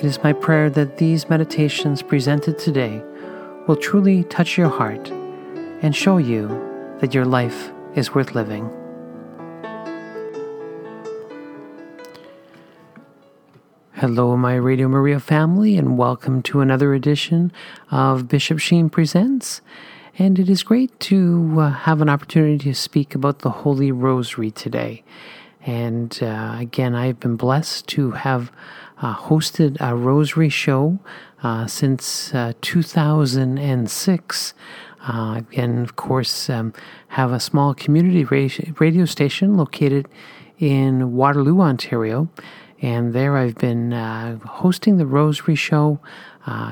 It is my prayer that these meditations presented today will truly touch your heart and show you that your life is worth living. Hello, my Radio Maria family, and welcome to another edition of Bishop Sheen Presents. And it is great to uh, have an opportunity to speak about the Holy Rosary today. And uh, again, I've been blessed to have uh, hosted a rosary show uh, since uh, 2006. Uh, and of course, um, have a small community radio station located in Waterloo, Ontario. And there I've been uh, hosting the Rosary Show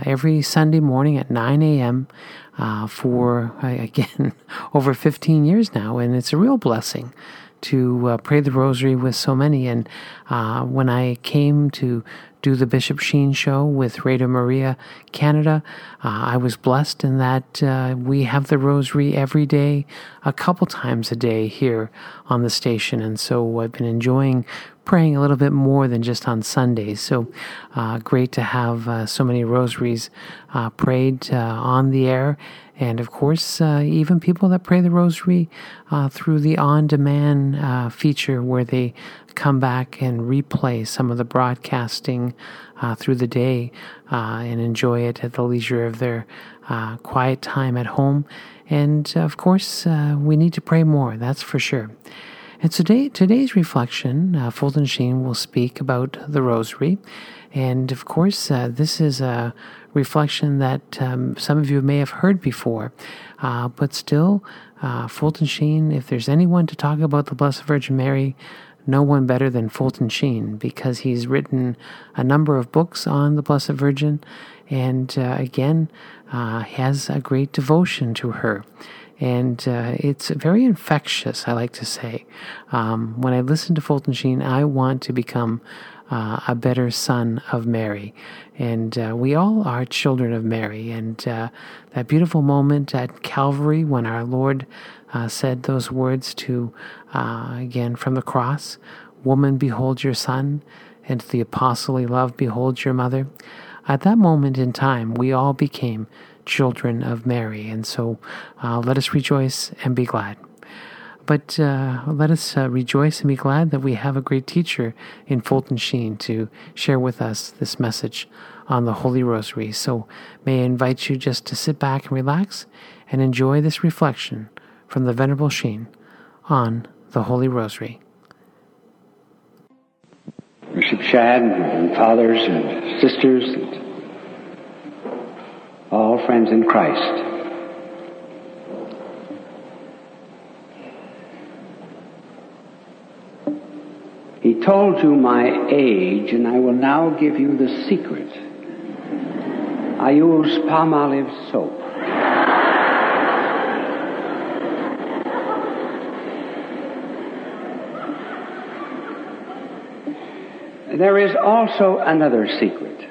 every Sunday morning at 9 a.m. For, again, over 15 years now. And it's a real blessing to uh, pray the rosary with so many. And uh, when I came to do the Bishop Sheen show with Radio Maria Canada, uh, I was blessed in that uh, we have the rosary every day, a couple times a day here on the station. And so I've been enjoying praying a little bit more than just on Sundays. So uh, great to have uh, so many rosaries uh, prayed uh, on the air. And of course, even people that pray the rosary through the on demand feature where they come back and replay some of the broadcasting through the day and enjoy it at the leisure of their quiet time at home. And of course, we need to pray more, that's for sure. And today, today's reflection, uh, Fulton Sheen will speak about the Rosary. And of course, uh, this is a reflection that um, some of you may have heard before. Uh, but still, uh, Fulton Sheen, if there's anyone to talk about the Blessed Virgin Mary, no one better than Fulton Sheen because he's written a number of books on the Blessed Virgin and uh, again uh, has a great devotion to her and uh, it's very infectious, I like to say. Um, when I listen to Fulton Sheen, I want to become uh, a better son of Mary. And uh, we all are children of Mary. And uh, that beautiful moment at Calvary when our Lord uh, said those words to, uh, again, from the cross Woman, behold your son, and the apostle he loved, behold your mother. At that moment in time, we all became children of Mary. And so uh, let us rejoice and be glad. But uh, let us uh, rejoice and be glad that we have a great teacher in Fulton Sheen to share with us this message on the Holy Rosary. So may I invite you just to sit back and relax and enjoy this reflection from the Venerable Sheen on the Holy Rosary. Bishop Shad and fathers and sisters and all friends in Christ. He told you my age, and I will now give you the secret. I use Palmolive soap. There is also another secret.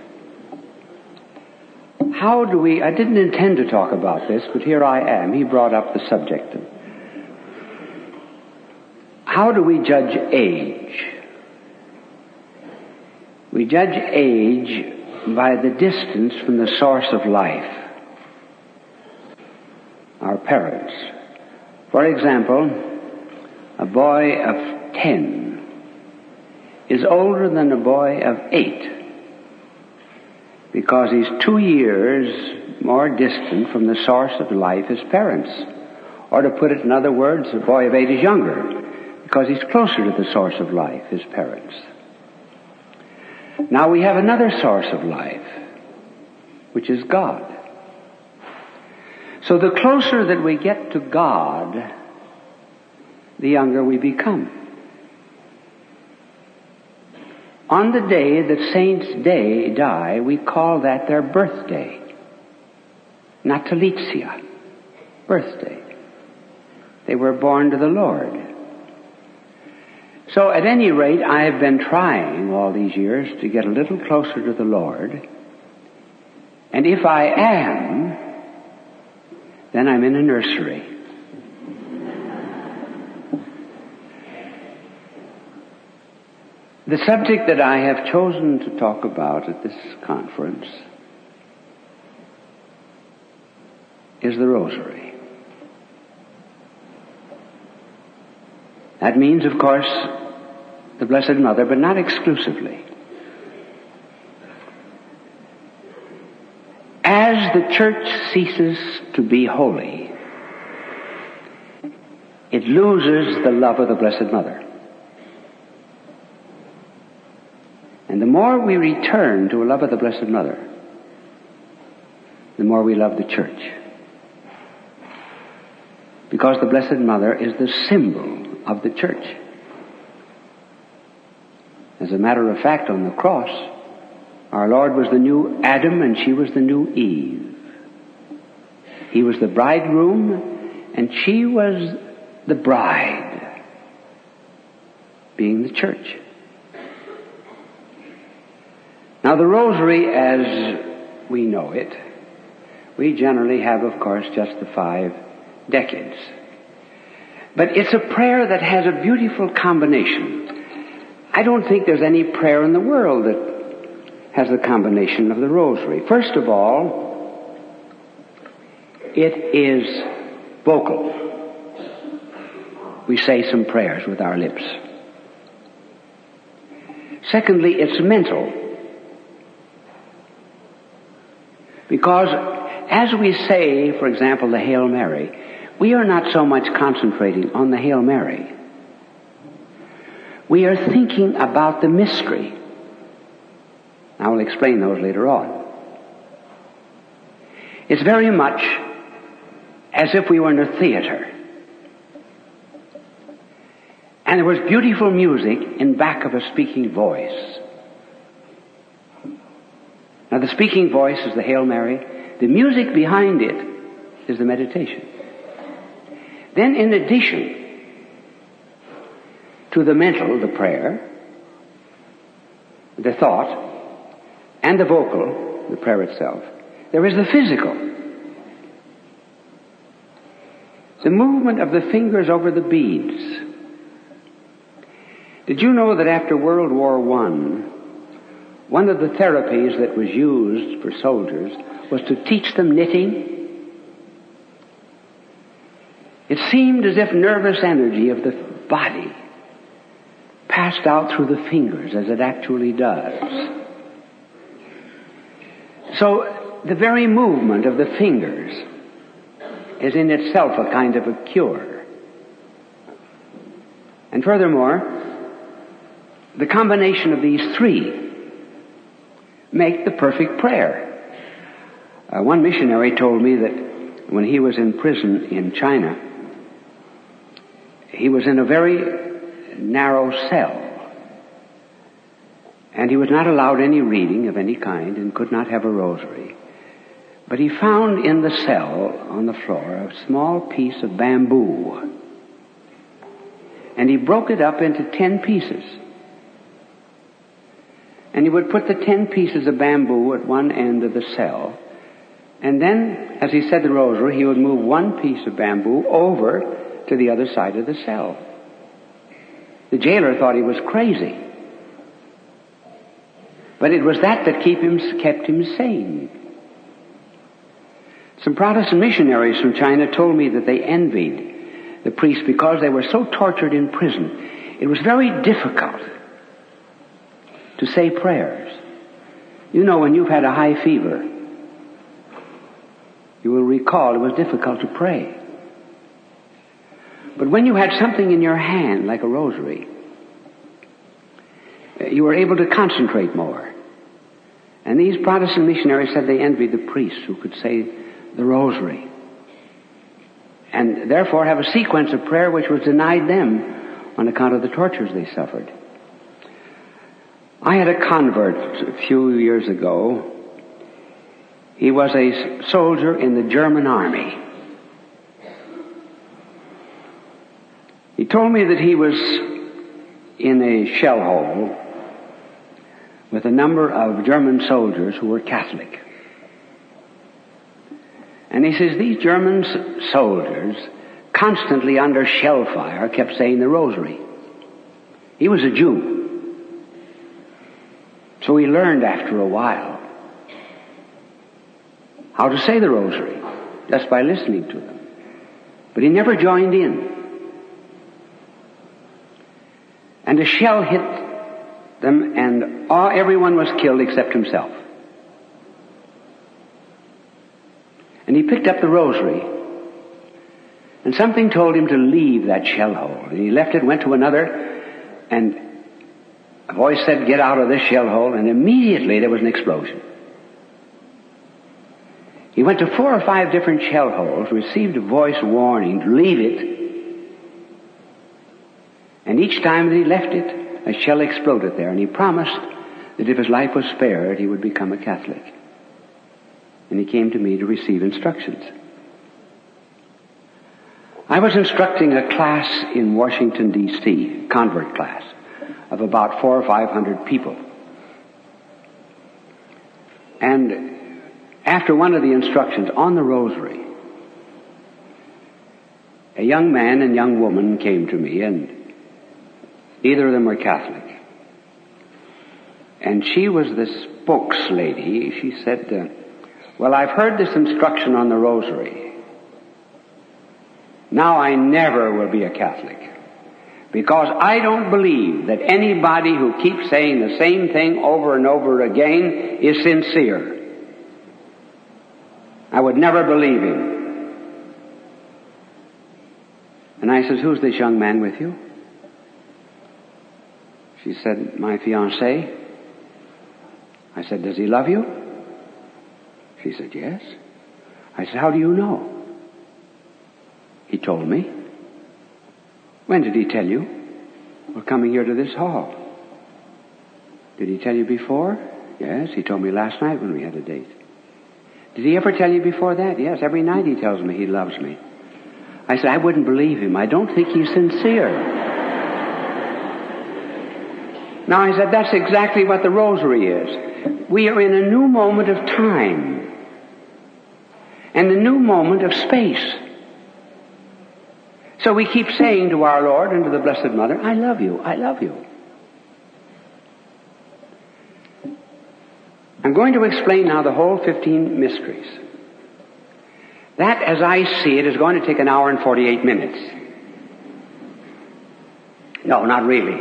How do we, I didn't intend to talk about this, but here I am. He brought up the subject. How do we judge age? We judge age by the distance from the source of life. Our parents. For example, a boy of 10 is older than a boy of 8 because he's two years more distant from the source of life, his parents. Or to put it in other words, a boy of eight is younger because he's closer to the source of life, his parents. Now we have another source of life, which is God. So the closer that we get to God, the younger we become. On the day that saints day die, we call that their birthday. Natalitia. Birthday. They were born to the Lord. So at any rate, I have been trying all these years to get a little closer to the Lord. And if I am, then I'm in a nursery. The subject that I have chosen to talk about at this conference is the rosary. That means, of course, the Blessed Mother, but not exclusively. As the church ceases to be holy, it loses the love of the Blessed Mother. And the more we return to a love of the Blessed Mother, the more we love the church. Because the Blessed Mother is the symbol of the church. As a matter of fact, on the cross, our Lord was the new Adam and she was the new Eve. He was the bridegroom and she was the bride, being the church. Now, the rosary, as we know it, we generally have, of course, just the five decades. But it's a prayer that has a beautiful combination. I don't think there's any prayer in the world that has the combination of the rosary. First of all, it is vocal. We say some prayers with our lips. Secondly, it's mental. Because as we say, for example, the Hail Mary, we are not so much concentrating on the Hail Mary. We are thinking about the mystery. I will explain those later on. It's very much as if we were in a theater. And there was beautiful music in back of a speaking voice. Now the speaking voice is the Hail Mary. The music behind it is the meditation. Then in addition to the mental, the prayer, the thought, and the vocal, the prayer itself, there is the physical. The movement of the fingers over the beads. Did you know that after World War I, one of the therapies that was used for soldiers was to teach them knitting. It seemed as if nervous energy of the body passed out through the fingers as it actually does. So the very movement of the fingers is in itself a kind of a cure. And furthermore, the combination of these three make the perfect prayer. Uh, one missionary told me that when he was in prison in China, he was in a very narrow cell. And he was not allowed any reading of any kind and could not have a rosary. But he found in the cell on the floor a small piece of bamboo. And he broke it up into ten pieces. And he would put the ten pieces of bamboo at one end of the cell. And then, as he said the rosary, he would move one piece of bamboo over to the other side of the cell. The jailer thought he was crazy. But it was that that keep him, kept him sane. Some Protestant missionaries from China told me that they envied the priests because they were so tortured in prison. It was very difficult to say prayers. You know, when you've had a high fever, you will recall it was difficult to pray. But when you had something in your hand, like a rosary, eh, you were able to concentrate more. And these Protestant missionaries said they envied the priests who could say the rosary. And therefore have a sequence of prayer which was denied them on account of the tortures they suffered. I had a convert a few years ago. He was a soldier in the German army. He told me that he was in a shell hole with a number of German soldiers who were Catholic. And he says these German soldiers, constantly under shell fire, kept saying the rosary. He was a Jew. So he learned after a while how to say the rosary just by listening to them. But he never joined in. And a shell hit them and all, everyone was killed except himself. And he picked up the rosary and something told him to leave that shell hole. And he left it, went to another, and a voice said, get out of this shell hole, and immediately there was an explosion. He went to four or five different shell holes, received a voice warning to leave it, and each time that he left it, a shell exploded there, and he promised that if his life was spared, he would become a Catholic. And he came to me to receive instructions. I was instructing a class in Washington, D.C., convert class, of about four or five hundred people. And after one of the instructions on the rosary, a young man and young woman came to me, and neither of them were Catholic. And she was the spokeslady. She said, uh, Well, I've heard this instruction on the rosary. Now I never will be a Catholic. Because I don't believe that anybody who keeps saying the same thing over and over again is sincere. I would never believe him. And I says, who's this young man with you? She said, my fiance. I said, does he love you? She said, yes. I said, how do you know? He told me. When did he tell you? We're coming here to this hall. Did he tell you before? Yes, he told me last night when we had a date. Did he ever tell you before that? Yes, every night he tells me he loves me. I said, I wouldn't believe him. I don't think he's sincere. now I said, that's exactly what the rosary is. We are in a new moment of time and a new moment of space. So we keep saying to our Lord and to the Blessed Mother, I love you, I love you. I'm going to explain now the whole 15 mysteries. That, as I see it, is going to take an hour and 48 minutes. No, not really.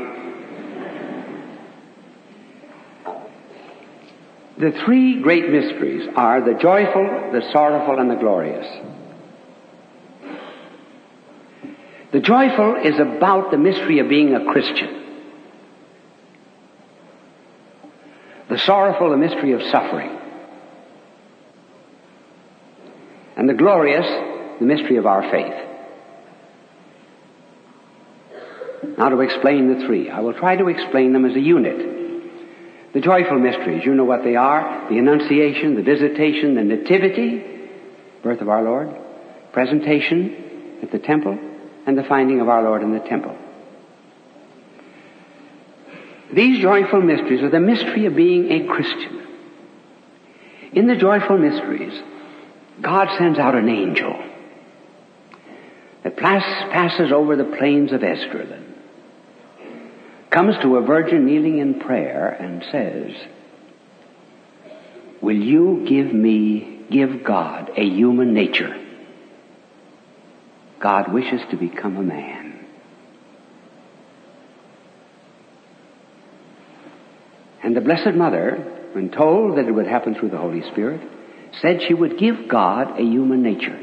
The three great mysteries are the joyful, the sorrowful, and the glorious. The joyful is about the mystery of being a Christian. The sorrowful, the mystery of suffering. And the glorious, the mystery of our faith. Now to explain the three. I will try to explain them as a unit. The joyful mysteries, you know what they are. The Annunciation, the Visitation, the Nativity, birth of our Lord, presentation at the temple, and the finding of our Lord in the temple. These joyful mysteries are the mystery of being a Christian. In the joyful mysteries, God sends out an angel that passes over the plains of Esdraelon, comes to a virgin kneeling in prayer and says, Will you give me, give God a human nature? God wishes to become a man. And the Blessed Mother, when told that it would happen through the Holy Spirit, said she would give God a human nature.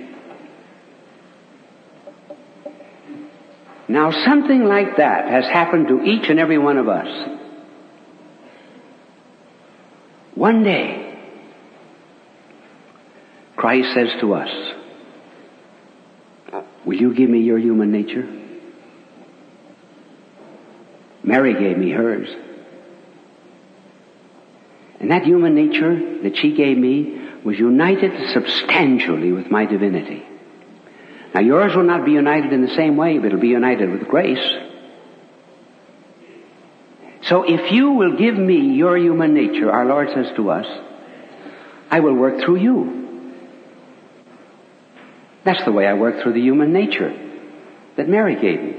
Now, something like that has happened to each and every one of us. One day, Christ says to us, Will you give me your human nature? Mary gave me hers. And that human nature that she gave me was united substantially with my divinity. Now yours will not be united in the same way, but it'll be united with grace. So if you will give me your human nature, our Lord says to us, I will work through you. That's the way I work through the human nature that Mary gave me.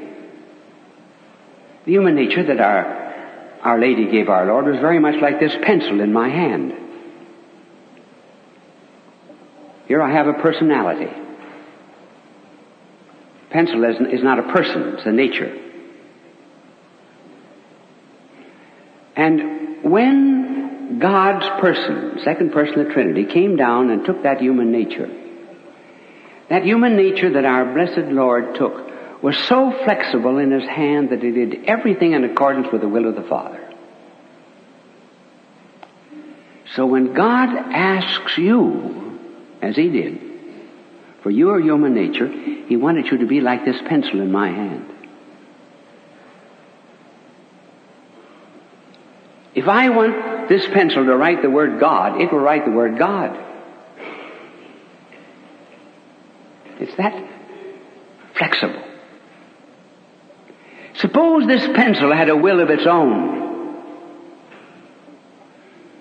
The human nature that our, our Lady gave our Lord was very much like this pencil in my hand. Here I have a personality. Pencil is, is not a person, it's a nature. And when God's person, second person of the Trinity, came down and took that human nature, that human nature that our blessed Lord took was so flexible in his hand that he did everything in accordance with the will of the Father. So when God asks you, as he did, for your human nature, he wanted you to be like this pencil in my hand. If I want this pencil to write the word God, it will write the word God. It's that flexible. Suppose this pencil had a will of its own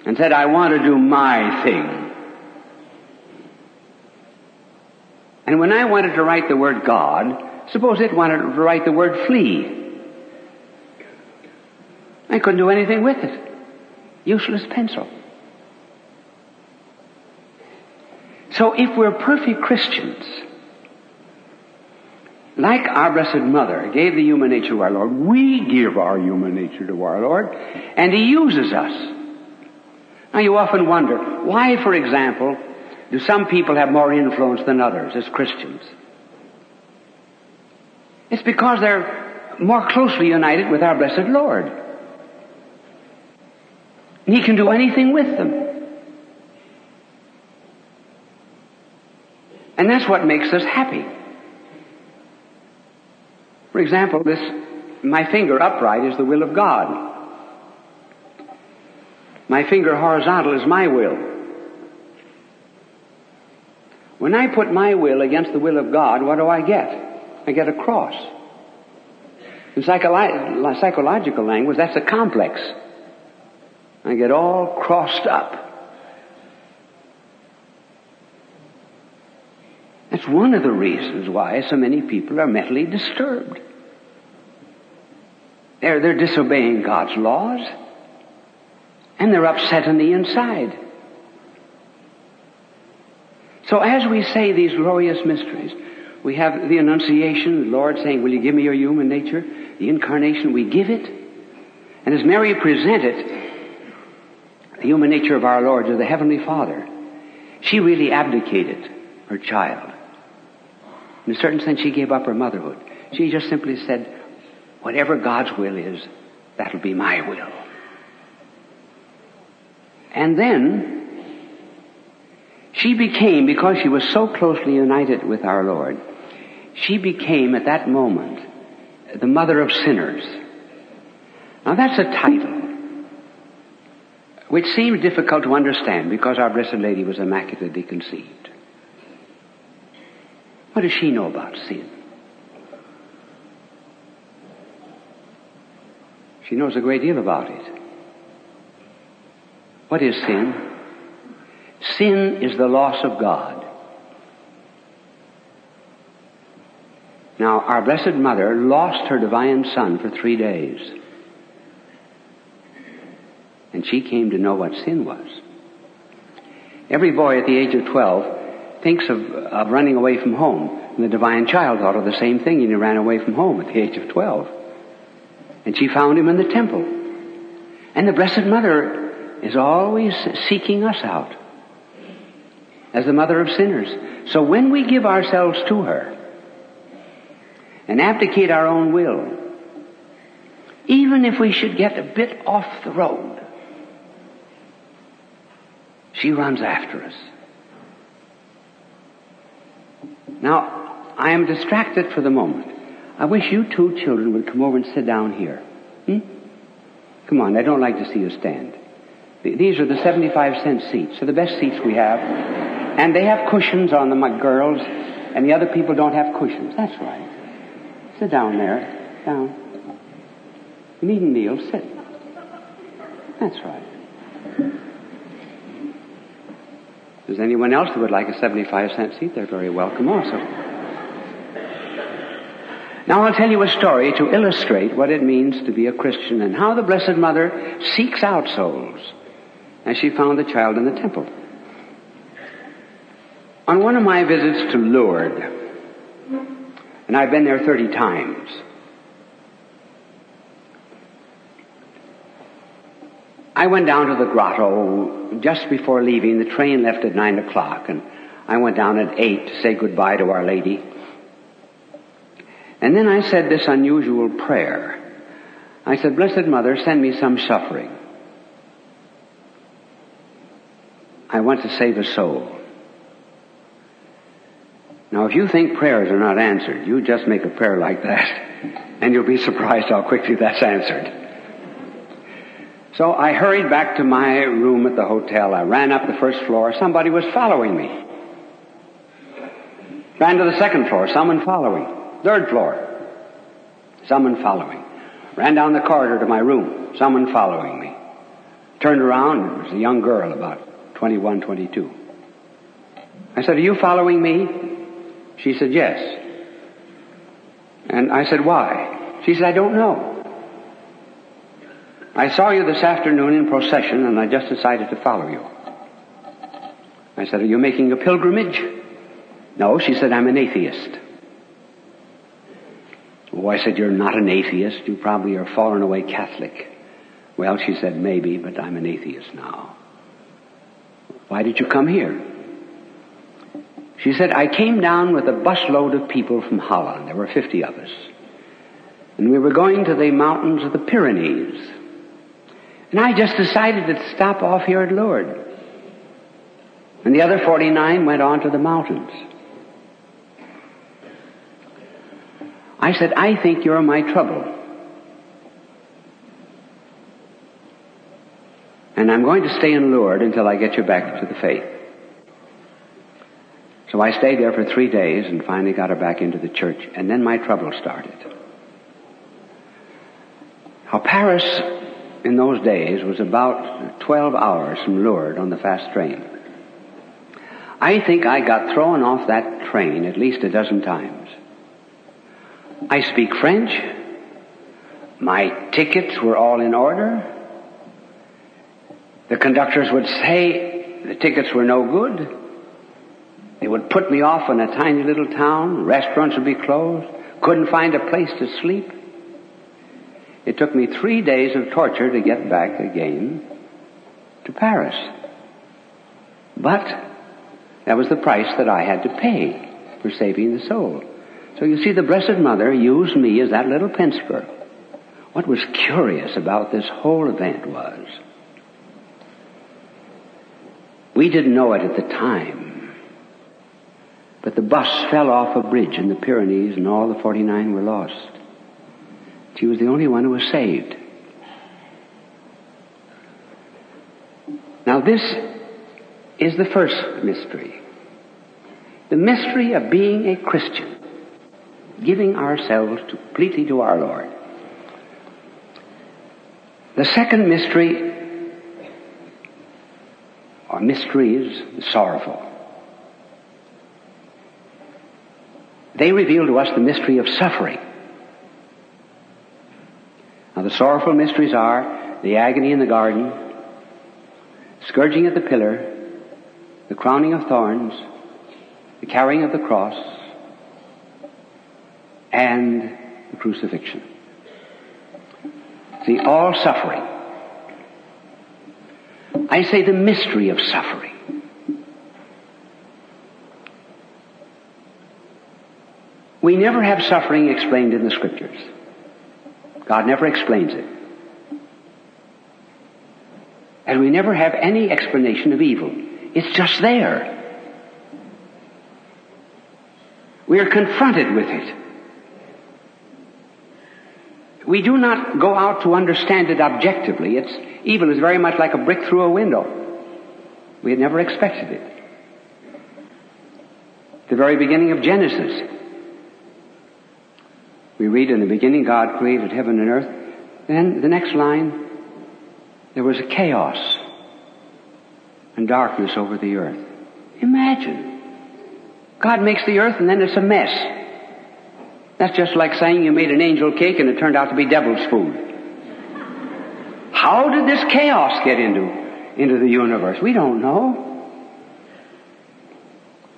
and said, I want to do my thing. And when I wanted to write the word God, suppose it wanted to write the word flee. I couldn't do anything with it. Useless pencil. So if we're perfect Christians, like our Blessed Mother gave the human nature to our Lord, we give our human nature to our Lord, and He uses us. Now you often wonder, why, for example, do some people have more influence than others as Christians? It's because they're more closely united with our blessed Lord. And He can do anything with them. And that's what makes us happy. For example, this, my finger upright is the will of God. My finger horizontal is my will. When I put my will against the will of God, what do I get? I get a cross. In psycholo- psychological language, that's a complex. I get all crossed up. That's one of the reasons why so many people are mentally disturbed. They're, they're disobeying God's laws, and they're upset on the inside. So as we say these glorious mysteries, we have the Annunciation, the Lord saying, Will you give me your human nature? The Incarnation, we give it. And as Mary presented the human nature of our Lord to the Heavenly Father, she really abdicated her child. In a certain sense, she gave up her motherhood. She just simply said, whatever God's will is, that'll be my will. And then, she became, because she was so closely united with our Lord, she became at that moment the mother of sinners. Now that's a title which seems difficult to understand because our Blessed Lady was immaculately conceived. What does she know about sin? She knows a great deal about it. What is sin? Sin is the loss of God. Now, our Blessed Mother lost her divine Son for three days. And she came to know what sin was. Every boy at the age of 12 thinks of, of running away from home. And the divine child thought of the same thing and he ran away from home at the age of 12. And she found him in the temple. And the Blessed Mother is always seeking us out as the mother of sinners. So when we give ourselves to her and abdicate our own will, even if we should get a bit off the road, she runs after us. Now, I am distracted for the moment. I wish you two children would come over and sit down here. Hmm? Come on, I don't like to see you stand. These are the 75 cent seats. They're the best seats we have. And they have cushions on them, my girls, and the other people don't have cushions. That's right. Sit down there. Down. You needn't kneel. Sit. That's right. If there's anyone else who would like a 75 cent seat, they're very welcome also. Now I'll tell you a story to illustrate what it means to be a Christian and how the Blessed Mother seeks out souls as she found the child in the temple. On one of my visits to Lourdes, and I've been there 30 times, I went down to the grotto just before leaving. The train left at 9 o'clock, and I went down at 8 to say goodbye to Our Lady. And then I said this unusual prayer. I said, Blessed Mother, send me some suffering. I want to save a soul. Now, if you think prayers are not answered, you just make a prayer like that, and you'll be surprised how quickly that's answered. So I hurried back to my room at the hotel. I ran up the first floor. Somebody was following me. Ran to the second floor. Someone following. Third floor. Someone following. Ran down the corridor to my room. Someone following me. Turned around. It was a young girl, about 21, 22. I said, Are you following me? She said, Yes. And I said, Why? She said, I don't know. I saw you this afternoon in procession and I just decided to follow you. I said, Are you making a pilgrimage? No, she said, I'm an atheist. Oh, I said, You're not an atheist. You probably are fallen away Catholic. Well, she said, Maybe, but I'm an atheist now. Why did you come here? She said, I came down with a busload of people from Holland. There were 50 of us. And we were going to the mountains of the Pyrenees. And I just decided to stop off here at Lourdes. And the other 49 went on to the mountains. I said, I think you're my trouble. And I'm going to stay in Lourdes until I get you back to the faith. So I stayed there for three days and finally got her back into the church. And then my trouble started. How Paris in those days was about 12 hours from Lourdes on the fast train. I think I got thrown off that train at least a dozen times. I speak French. My tickets were all in order. The conductors would say the tickets were no good. They would put me off in a tiny little town. Restaurants would be closed. Couldn't find a place to sleep. It took me three days of torture to get back again to Paris. But that was the price that I had to pay for saving the soul. So you see, the Blessed Mother used me as that little pincer. What was curious about this whole event was we didn't know it at the time, but the bus fell off a bridge in the Pyrenees and all the 49 were lost. She was the only one who was saved. Now this is the first mystery. The mystery of being a Christian. Giving ourselves completely to our Lord. The second mystery, or mysteries, sorrowful. They reveal to us the mystery of suffering. Now the sorrowful mysteries are the agony in the garden, scourging at the pillar, the crowning of thorns, the carrying of the cross, and the crucifixion. See, all suffering. I say the mystery of suffering. We never have suffering explained in the scriptures. God never explains it. And we never have any explanation of evil. It's just there. We are confronted with it. We do not go out to understand it objectively. It's, evil is very much like a brick through a window. We had never expected it. The very beginning of Genesis. We read in the beginning God created heaven and earth. Then the next line, there was a chaos and darkness over the earth. Imagine. God makes the earth and then it's a mess. That's just like saying you made an angel cake and it turned out to be devil's food. How did this chaos get into into the universe? We don't know.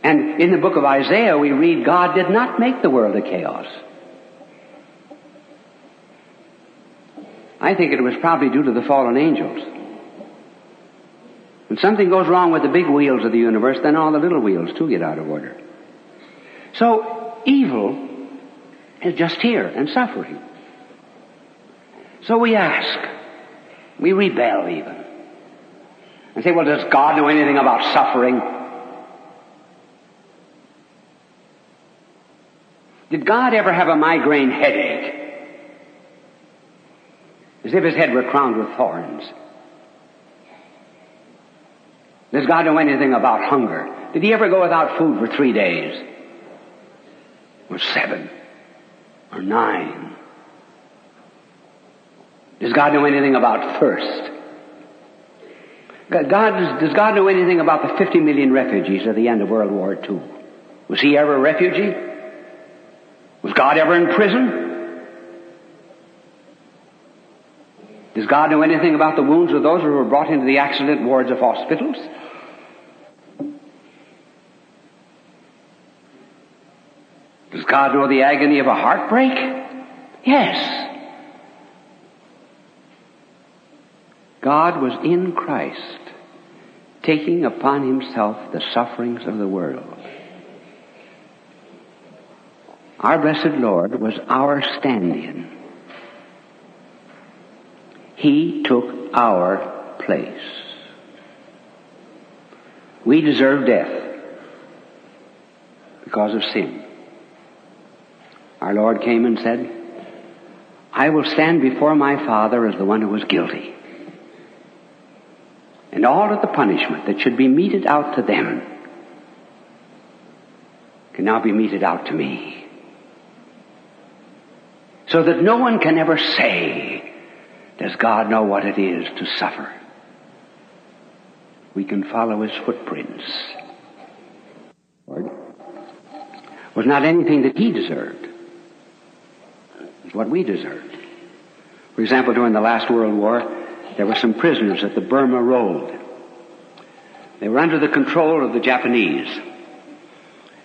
And in the book of Isaiah, we read God did not make the world a chaos. I think it was probably due to the fallen angels. When something goes wrong with the big wheels of the universe, then all the little wheels too get out of order. So, evil is just here and suffering. So we ask, we rebel even. And say, well, does God know anything about suffering? Did God ever have a migraine headache? If his head were crowned with thorns. Does God know anything about hunger? Did he ever go without food for three days? Or seven? Or nine? Does God know anything about thirst? God, does God know anything about the 50 million refugees at the end of World War II? Was he ever a refugee? Was God ever in prison? Does God know anything about the wounds of those who were brought into the accident wards of hospitals? Does God know the agony of a heartbreak? Yes. God was in Christ, taking upon himself the sufferings of the world. Our blessed Lord was our stand-in. He took our place. We deserve death because of sin. Our Lord came and said, I will stand before my Father as the one who was guilty and all of the punishment that should be meted out to them can now be meted out to me. So that no one can ever say, does God know what it is to suffer? We can follow his footprints. Lord, was not anything that he deserved. It's what we deserved. For example, during the last World War, there were some prisoners at the Burma Road. They were under the control of the Japanese.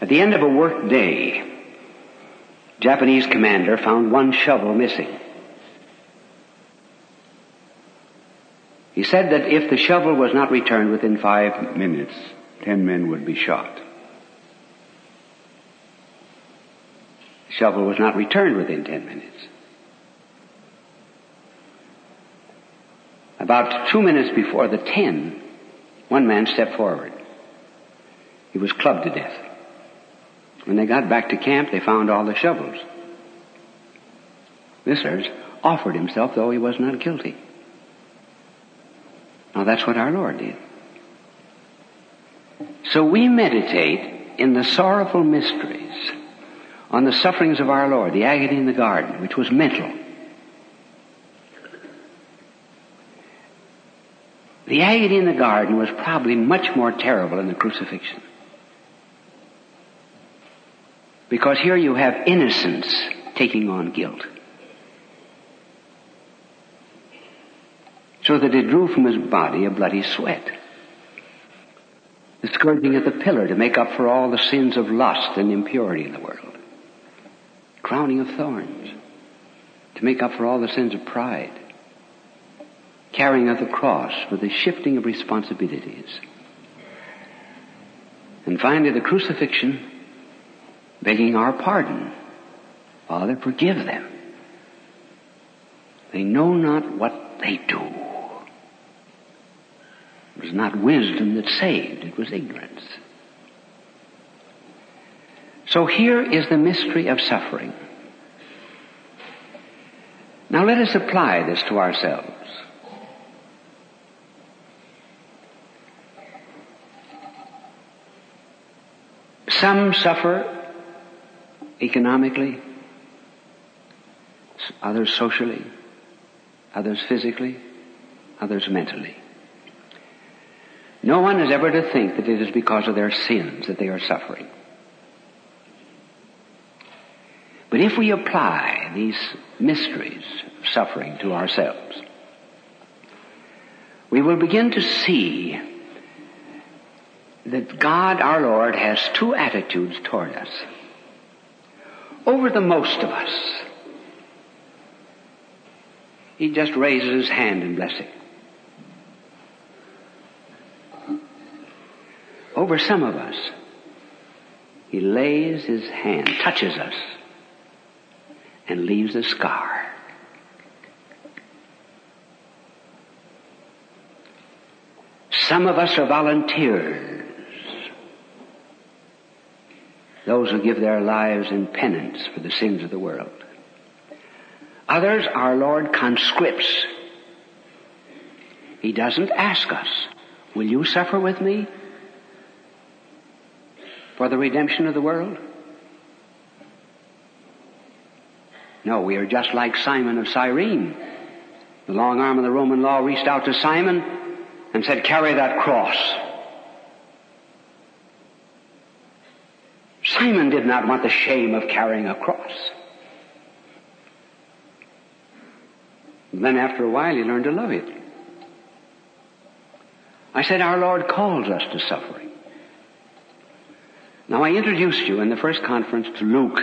At the end of a work day, Japanese commander found one shovel missing. He said that if the shovel was not returned within five minutes, ten men would be shot. The shovel was not returned within ten minutes. About two minutes before the ten, one man stepped forward. He was clubbed to death. When they got back to camp, they found all the shovels. This offered himself though he was not guilty. Now that's what our Lord did. So we meditate in the sorrowful mysteries on the sufferings of our Lord, the agony in the garden, which was mental. The agony in the garden was probably much more terrible than the crucifixion. Because here you have innocence taking on guilt. So that it drew from his body a bloody sweat. The scourging at the pillar to make up for all the sins of lust and impurity in the world. Crowning of thorns to make up for all the sins of pride carrying of the cross for the shifting of responsibilities. And finally, the crucifixion, begging our pardon. Father, forgive them. They know not what they do. It was not wisdom that saved, it was ignorance. So here is the mystery of suffering. Now, let us apply this to ourselves. Some suffer economically, others socially, others physically, others mentally. No one is ever to think that it is because of their sins that they are suffering. But if we apply these mysteries of suffering to ourselves, we will begin to see that God our Lord has two attitudes toward us. Over the most of us, He just raises His hand in blessing. Over some of us, He lays His hand, touches us, and leaves a scar. Some of us are volunteers. Those who give their lives in penance for the sins of the world. Others, our Lord conscripts. He doesn't ask us, will you suffer with me for the redemption of the world? No, we are just like Simon of Cyrene. The long arm of the Roman law reached out to Simon and said, carry that cross. Simon did not want the shame of carrying a cross. then after a while he learned to love it. I said our Lord calls us to suffering. Now I introduced you in the first conference to Luke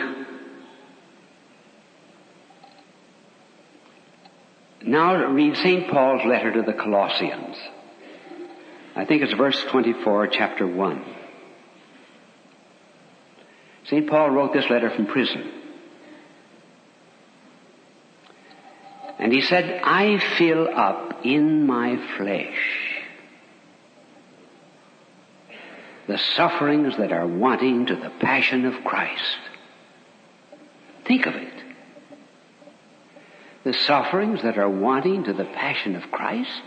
Now read St. Paul's letter to the Colossians. I think it's verse 24, chapter 1. St. Paul wrote this letter from prison. And he said, I fill up in my flesh the sufferings that are wanting to the passion of Christ. Think of it the sufferings that are wanting to the passion of Christ?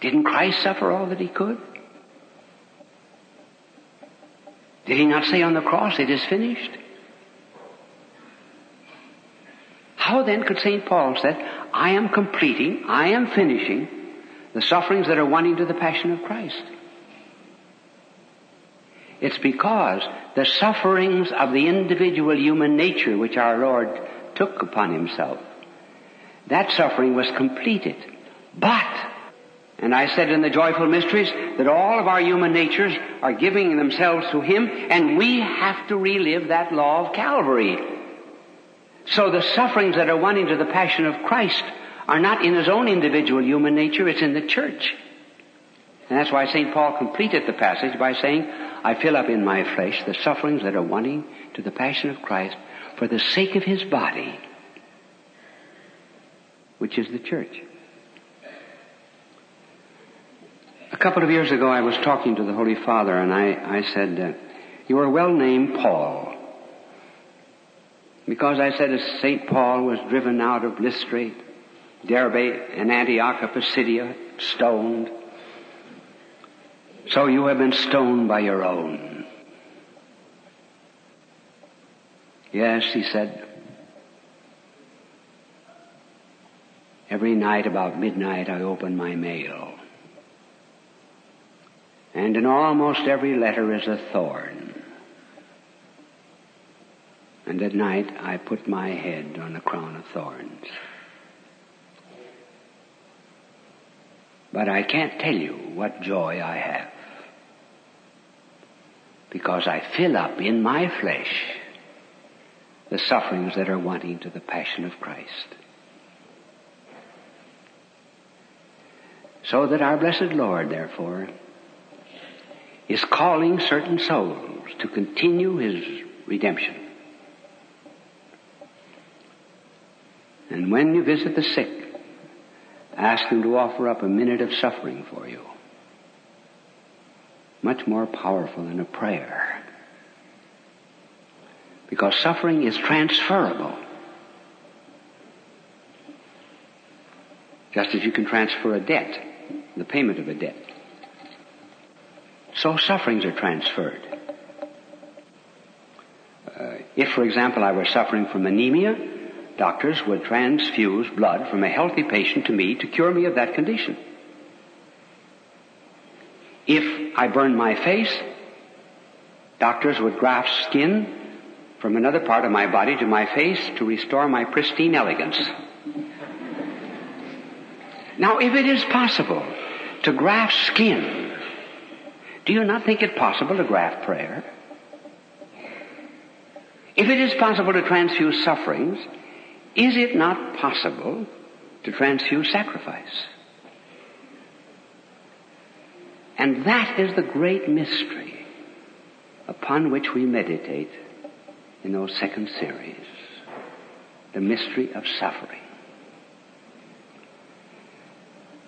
Didn't Christ suffer all that he could? Did he not say on the cross, it is finished? How then could St. Paul say, I am completing, I am finishing the sufferings that are wanting to the passion of Christ? It's because the sufferings of the individual human nature which our Lord took upon himself, that suffering was completed. But, and I said in the joyful mysteries that all of our human natures are giving themselves to Him and we have to relive that law of Calvary. So the sufferings that are wanting to the passion of Christ are not in His own individual human nature, it's in the church. And that's why St. Paul completed the passage by saying, I fill up in my flesh the sufferings that are wanting to the passion of Christ for the sake of his body, which is the church. A couple of years ago, I was talking to the Holy Father, and I, I said, uh, You are well named Paul. Because I said, as St. Paul was driven out of Lystra, Derbe, and Antioch of Pisidia, stoned, so you have been stoned by your own. Yes, he said. Every night about midnight I open my mail. And in almost every letter is a thorn. And at night I put my head on a crown of thorns. But I can't tell you what joy I have because I fill up in my flesh the sufferings that are wanting to the passion of Christ. So that our blessed Lord, therefore, is calling certain souls to continue His redemption. And when you visit the sick, Ask them to offer up a minute of suffering for you. Much more powerful than a prayer. Because suffering is transferable. Just as you can transfer a debt, the payment of a debt. So sufferings are transferred. Uh, if, for example, I were suffering from anemia, doctors would transfuse blood from a healthy patient to me to cure me of that condition. If I burned my face, doctors would graft skin from another part of my body to my face to restore my pristine elegance. Now, if it is possible to graft skin, do you not think it possible to graft prayer? If it is possible to transfuse sufferings, is it not possible to transfuse sacrifice? And that is the great mystery upon which we meditate in those second series. The mystery of suffering.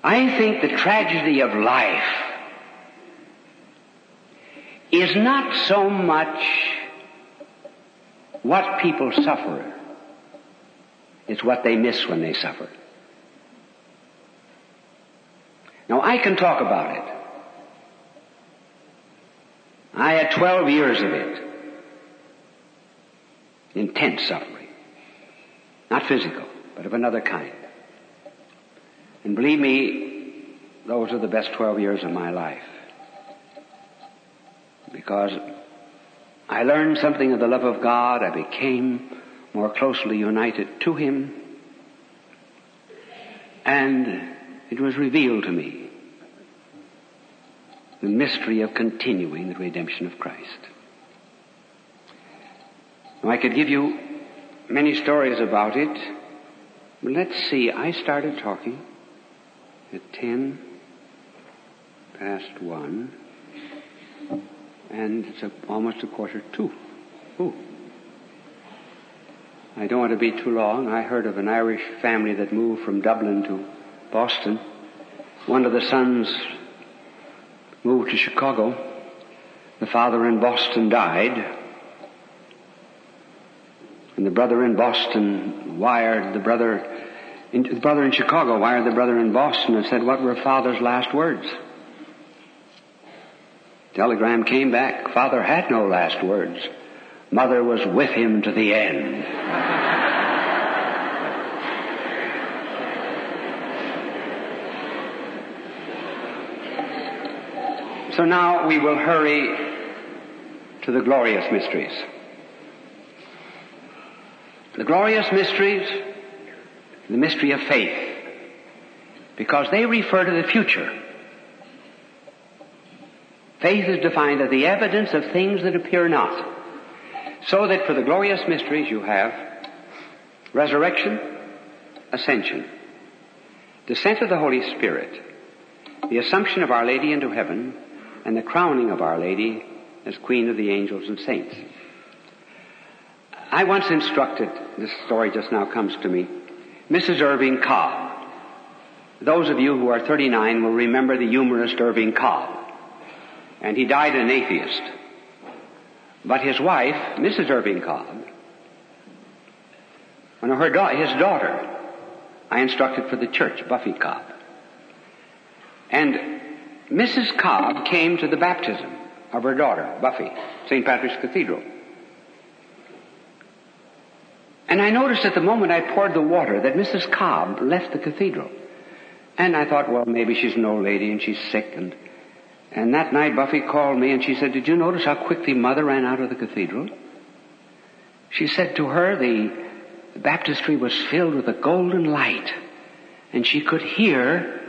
I think the tragedy of life is not so much what people suffer, it's what they miss when they suffer. Now I can talk about it. I had 12 years of it. Intense suffering. Not physical, but of another kind. And believe me, those are the best 12 years of my life. Because I learned something of the love of God. I became more closely united to Him. And it was revealed to me the mystery of continuing the redemption of Christ. Now, I could give you many stories about it, but let's see. I started talking at 10 past 1, and it's a, almost a quarter to 2. Ooh. I don't want to be too long. I heard of an Irish family that moved from Dublin to Boston. One of the sons moved to Chicago. The father in Boston died. And the brother in Boston wired the brother, in, the brother in Chicago wired the brother in Boston and said, what were father's last words? Telegram came back, father had no last words. Mother was with him to the end. so now we will hurry to the glorious mysteries. The glorious mysteries, the mystery of faith, because they refer to the future. Faith is defined as the evidence of things that appear not. So that for the glorious mysteries you have resurrection, ascension, descent of the Holy Spirit, the assumption of Our Lady into heaven, and the crowning of Our Lady as Queen of the angels and saints. I once instructed, this story just now comes to me, Mrs. Irving Cobb. Those of you who are 39 will remember the humorist Irving Cobb. And he died an atheist. But his wife, Mrs. Irving Cobb, when her da- his daughter, I instructed for the church, Buffy Cobb. And Mrs. Cobb came to the baptism of her daughter, Buffy, St. Patrick's Cathedral. And I noticed at the moment I poured the water that Mrs. Cobb left the cathedral. And I thought, well, maybe she's an old lady and she's sick. And, and that night Buffy called me and she said, did you notice how quickly mother ran out of the cathedral? She said to her the, baptistry was filled with a golden light and she could hear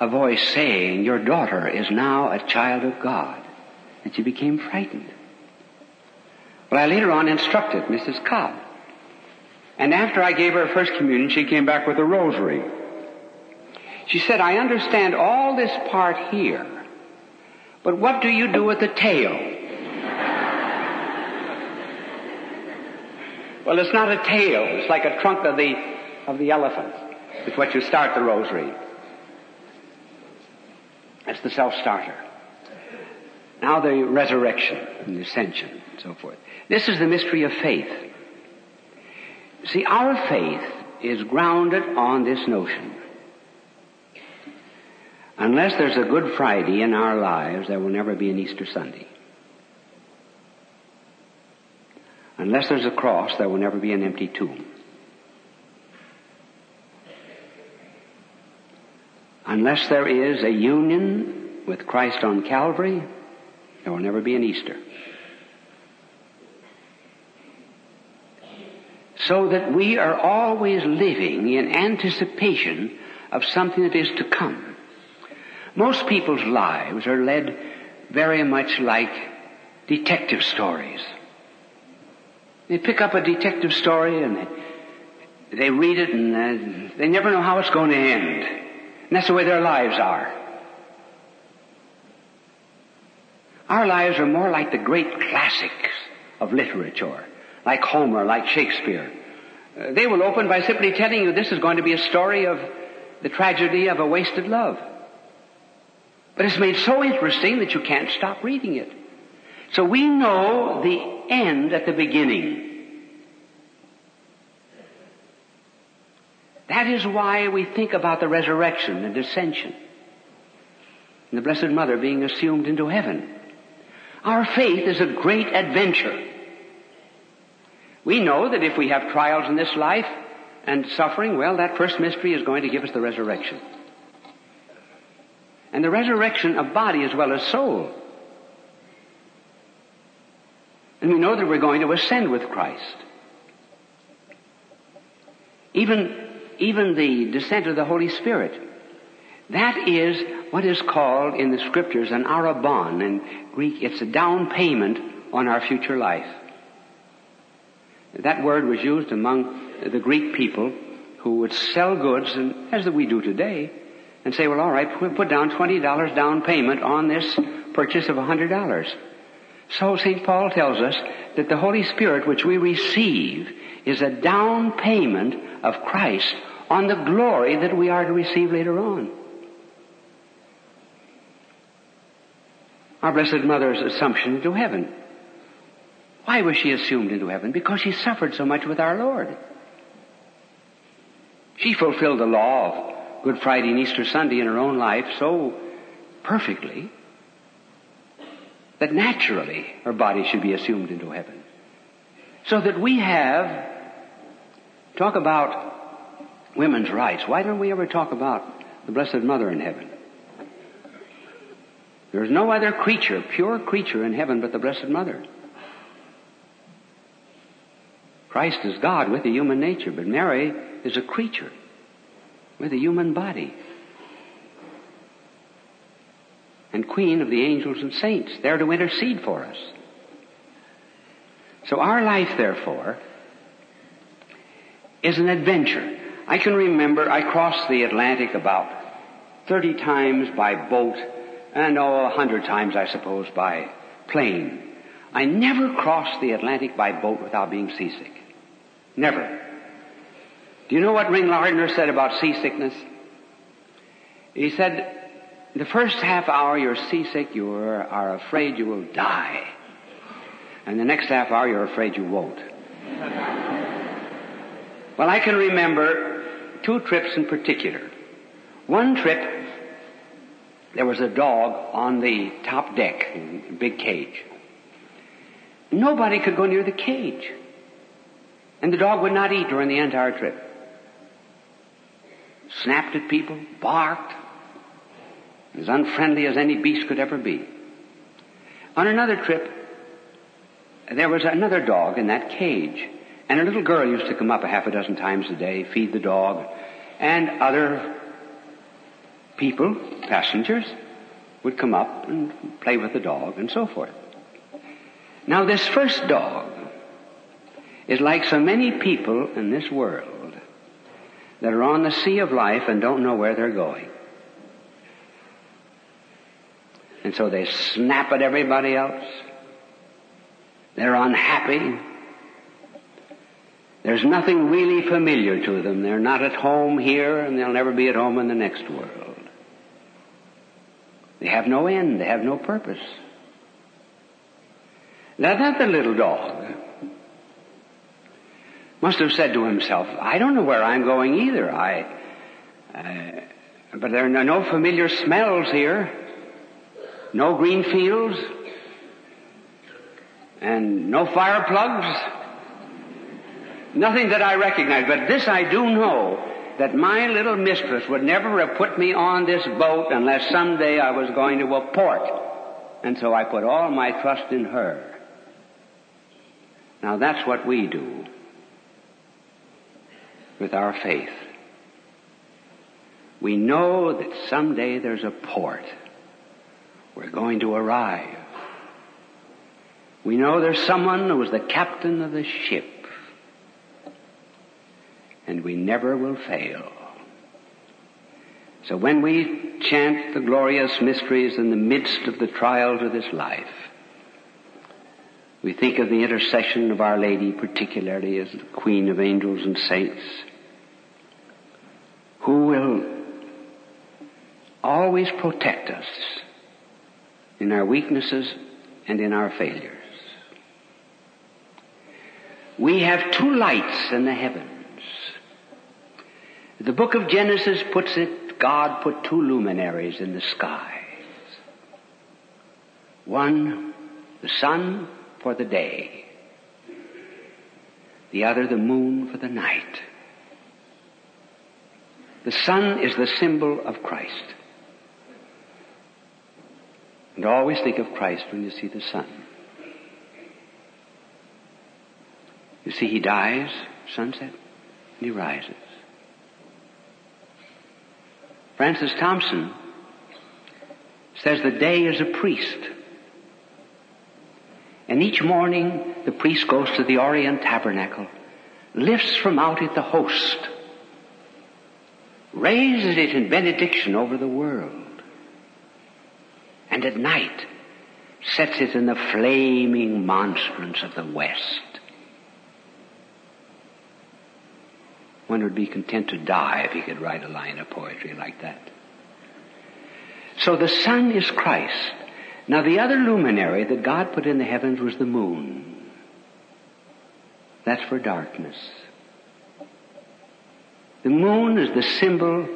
a voice saying, your daughter is now a child of God. And she became frightened. Well, I later on instructed Mrs. Cobb and after I gave her first communion, she came back with a rosary. She said, I understand all this part here, but what do you do with the tail? well, it's not a tail. It's like a trunk of the, of the elephant. It's what you start the rosary. That's the self-starter. Now the resurrection and the ascension and so forth. This is the mystery of faith. See, our faith is grounded on this notion Unless there's a Good Friday in our lives, there will never be an Easter Sunday. Unless there's a cross, there will never be an empty tomb. Unless there is a union with Christ on Calvary, there will never be an Easter. So that we are always living in anticipation of something that is to come. Most people's lives are led very much like detective stories. They pick up a detective story and they, they read it and uh, they never know how it's going to end. And that's the way their lives are. Our lives are more like the great classics of literature, like Homer, like Shakespeare. Uh, they will open by simply telling you this is going to be a story of the tragedy of a wasted love. But it's made so interesting that you can't stop reading it. So we know the end at the beginning. That is why we think about the resurrection, the ascension and the Blessed Mother being assumed into heaven. Our faith is a great adventure. We know that if we have trials in this life and suffering, well, that first mystery is going to give us the resurrection. And the resurrection of body as well as soul. And we know that we're going to ascend with Christ. Even, even the descent of the Holy Spirit. That is what is called in the scriptures an arrabon. In Greek, it's a down payment on our future life. That word was used among the Greek people who would sell goods, and as we do today, and say, well, all right, we'll put down $20 down payment on this purchase of $100. So St. Paul tells us that the Holy Spirit which we receive is a down payment of Christ on the glory that we are to receive later on. Our Blessed Mother's assumption into heaven. Why was she assumed into heaven? Because she suffered so much with our Lord. She fulfilled the law of Good Friday and Easter Sunday in her own life so perfectly that naturally her body should be assumed into heaven. So that we have, talk about women's rights. Why don't we ever talk about the Blessed Mother in heaven? There is no other creature, pure creature in heaven but the Blessed Mother. Christ is God with a human nature, but Mary is a creature with a human body and queen of the angels and saints, there to intercede for us. So our life, therefore, is an adventure. I can remember I crossed the Atlantic about 30 times by boat and oh, a hundred times, I suppose, by plane. I never crossed the Atlantic by boat without being seasick. Never. Do you know what Ring Lardner said about seasickness? He said, the first half hour you're seasick, you are afraid you will die. And the next half hour you're afraid you won't. well, I can remember two trips in particular. One trip, there was a dog on the top deck, in a big cage. Nobody could go near the cage. And the dog would not eat during the entire trip. Snapped at people, barked, as unfriendly as any beast could ever be. On another trip, there was another dog in that cage, and a little girl used to come up a half a dozen times a day, feed the dog, and other people, passengers, would come up and play with the dog and so forth. Now this first dog is like so many people in this world that are on the sea of life and don't know where they're going. And so they snap at everybody else. They're unhappy. There's nothing really familiar to them. They're not at home here and they'll never be at home in the next world. They have no end. They have no purpose. Now that the little dog must have said to himself, I don't know where I'm going either. I, uh, But there are no familiar smells here, no green fields, and no fire plugs, nothing that I recognize. But this I do know that my little mistress would never have put me on this boat unless someday I was going to a port. And so I put all my trust in her. Now that's what we do with our faith. We know that someday there's a port. We're going to arrive. We know there's someone who was the captain of the ship. And we never will fail. So when we chant the glorious mysteries in the midst of the trials of this life, we think of the intercession of Our Lady, particularly as the Queen of angels and saints, who will always protect us in our weaknesses and in our failures. We have two lights in the heavens. The book of Genesis puts it, God put two luminaries in the skies. One, the sun for the day. The other, the moon for the night. The sun is the symbol of Christ. And always think of Christ when you see the sun. You see, he dies, sunset, and he rises. Francis Thompson says the day is a priest. And each morning the priest goes to the Orient Tabernacle, lifts from out it the host, raises it in benediction over the world, and at night sets it in the flaming monstrance of the West. One would be content to die if he could write a line of poetry like that. So the sun is Christ. Now the other luminary that God put in the heavens was the moon. That's for darkness. The moon is the symbol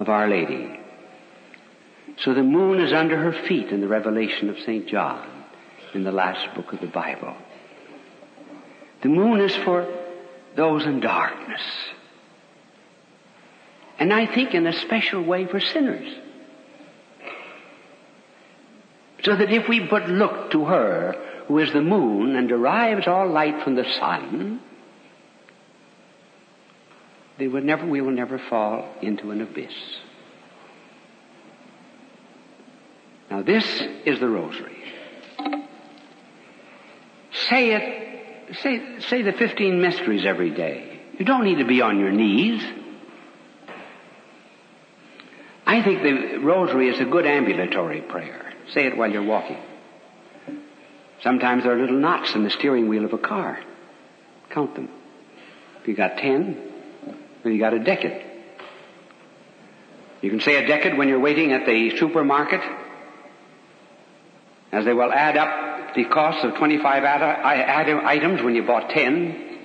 of Our Lady. So the moon is under her feet in the revelation of St. John in the last book of the Bible. The moon is for those in darkness. And I think in a special way for sinners. So that if we but look to her, who is the moon and derives all light from the sun, they would never, we will never fall into an abyss. Now this is the rosary. Say it, say, say the 15 mysteries every day. You don't need to be on your knees. I think the rosary is a good ambulatory prayer. Say it while you're walking. Sometimes there are little knots in the steering wheel of a car. Count them. If you got ten, then you got a decade. You can say a decade when you're waiting at the supermarket, as they will add up the cost of 25 items when you bought 10.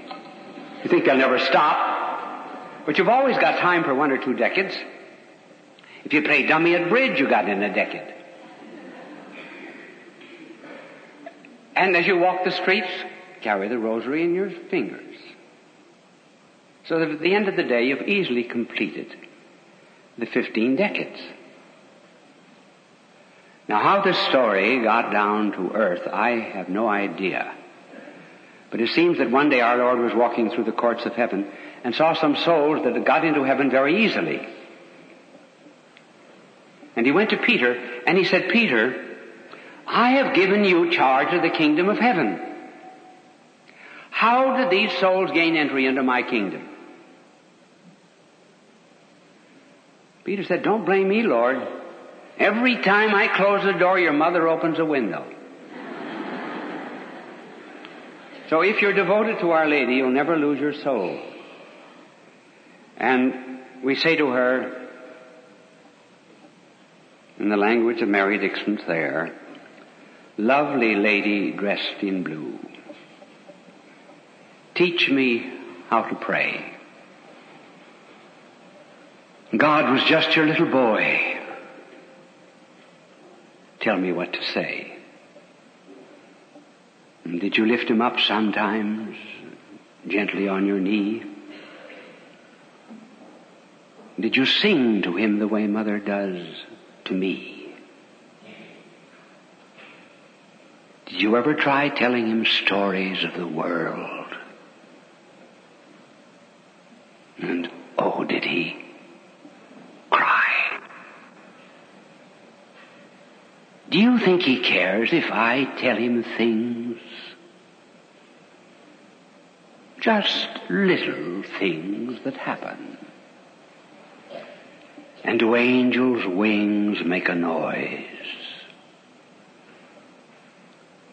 You think they'll never stop. But you've always got time for one or two decades. If you play dummy at bridge, you got in a decade. And as you walk the streets, carry the rosary in your fingers. So that at the end of the day, you've easily completed the 15 decades. Now, how this story got down to earth, I have no idea. But it seems that one day our Lord was walking through the courts of heaven and saw some souls that had got into heaven very easily. And he went to Peter and he said, Peter, I have given you charge of the kingdom of heaven. How did these souls gain entry into my kingdom? Peter said, Don't blame me, Lord. Every time I close the door, your mother opens a window. so if you're devoted to Our Lady, you'll never lose your soul. And we say to her, in the language of Mary Dixon Thayer, lovely lady dressed in blue, teach me how to pray. God was just your little boy. Tell me what to say. Did you lift him up sometimes, gently on your knee? Did you sing to him the way mother does to me? Did you ever try telling him stories of the world? And oh, did he cry? Do you think he cares if I tell him things? Just little things that happen. And do angels' wings make a noise?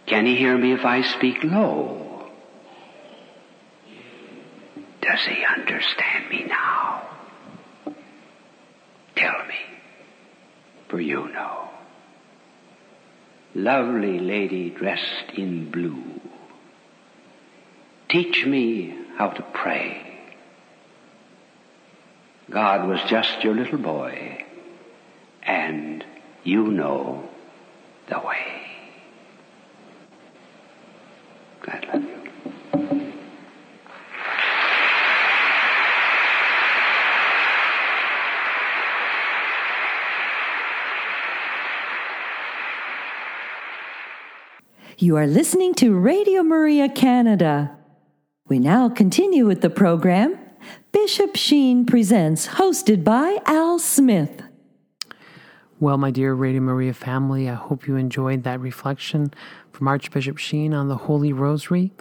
Can he hear me if I speak low? Does he understand me now? Tell me, for you know. Lovely lady dressed in blue, teach me how to pray. God was just your little boy, and you know the way. God love you. You are listening to Radio Maria Canada. We now continue with the program Bishop Sheen Presents, hosted by Al Smith. Well, my dear Radio Maria family, I hope you enjoyed that reflection from Archbishop Sheen on the Holy Rosary.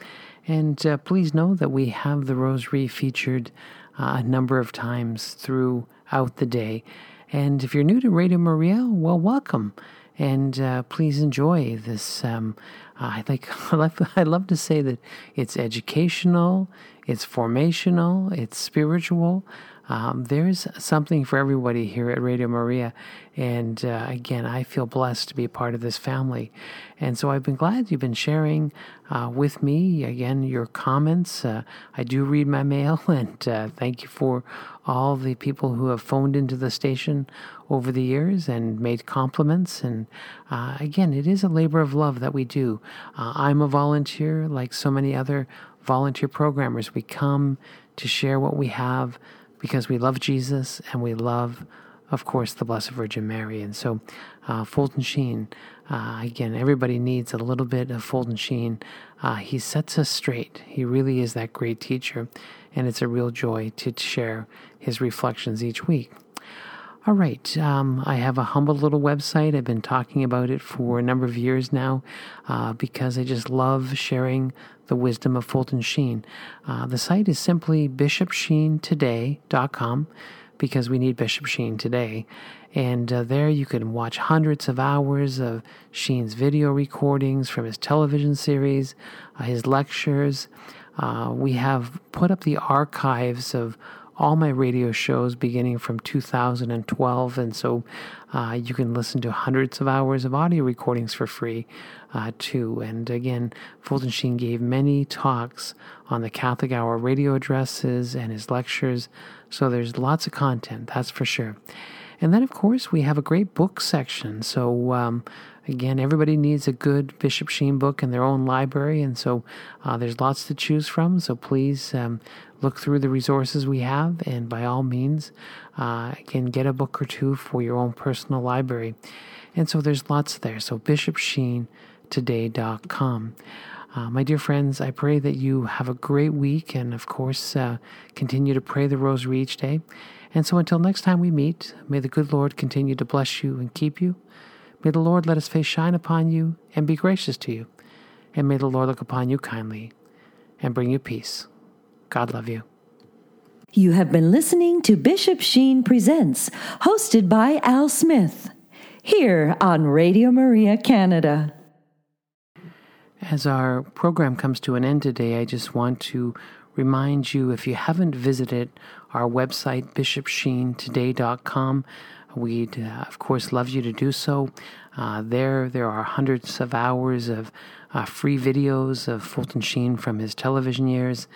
And uh, please know that we have the Rosary featured uh, a number of times throughout the day. And if you're new to Radio Maria, well, welcome. And uh, please enjoy this. Um, I love, I love to say that it's educational, it's formational, it's spiritual. Um, there's something for everybody here at Radio Maria. And uh, again, I feel blessed to be a part of this family. And so I've been glad you've been sharing uh, with me, again, your comments. Uh, I do read my mail, and uh, thank you for all the people who have phoned into the station over the years and made compliments. And uh, again, it is a labor of love that we do. Uh, I'm a volunteer, like so many other volunteer programmers. We come to share what we have because we love Jesus and we love, of course, the Blessed Virgin Mary. And so, uh, Fulton Sheen, uh, again, everybody needs a little bit of Fulton Sheen. Uh, he sets us straight. He really is that great teacher, and it's a real joy to share his reflections each week. All right. Um, I have a humble little website. I've been talking about it for a number of years now uh, because I just love sharing the wisdom of Fulton Sheen. Uh, the site is simply bishopsheentoday.com because we need Bishop Sheen today. And uh, there you can watch hundreds of hours of Sheen's video recordings from his television series, uh, his lectures. Uh, we have put up the archives of all my radio shows beginning from 2012. And so uh, you can listen to hundreds of hours of audio recordings for free uh, too. And again, Fulton Sheen gave many talks on the Catholic Hour radio addresses and his lectures. So there's lots of content, that's for sure. And then, of course, we have a great book section. So, um, again, everybody needs a good Bishop Sheen book in their own library. And so uh, there's lots to choose from. So please um, look through the resources we have. And by all means, uh, again, get a book or two for your own personal library. And so there's lots there. So bishopsheentoday.com. Uh, my dear friends, I pray that you have a great week and, of course, uh, continue to pray the rosary each day. And so until next time we meet, may the good Lord continue to bless you and keep you. May the Lord let his face shine upon you and be gracious to you. And may the Lord look upon you kindly and bring you peace. God love you. You have been listening to Bishop Sheen Presents, hosted by Al Smith, here on Radio Maria Canada. As our program comes to an end today, I just want to remind you if you haven't visited our website, bishopsheentoday.com, we'd, uh, of course, love you to do so. Uh, there, there are hundreds of hours of uh, free videos of Fulton Sheen from his television years.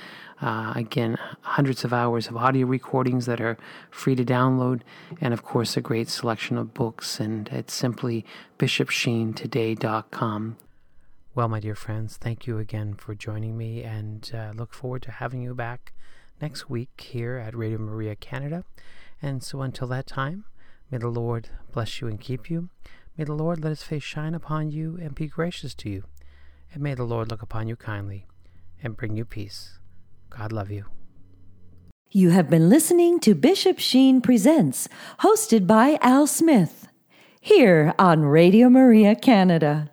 Uh, again, hundreds of hours of audio recordings that are free to download, and of course, a great selection of books. And it's simply bishopsheentoday.com. Well, my dear friends, thank you again for joining me, and uh, look forward to having you back next week here at Radio Maria Canada. And so until that time, may the Lord bless you and keep you. May the Lord let his face shine upon you and be gracious to you. And may the Lord look upon you kindly and bring you peace. God love you. You have been listening to Bishop Sheen Presents, hosted by Al Smith, here on Radio Maria Canada.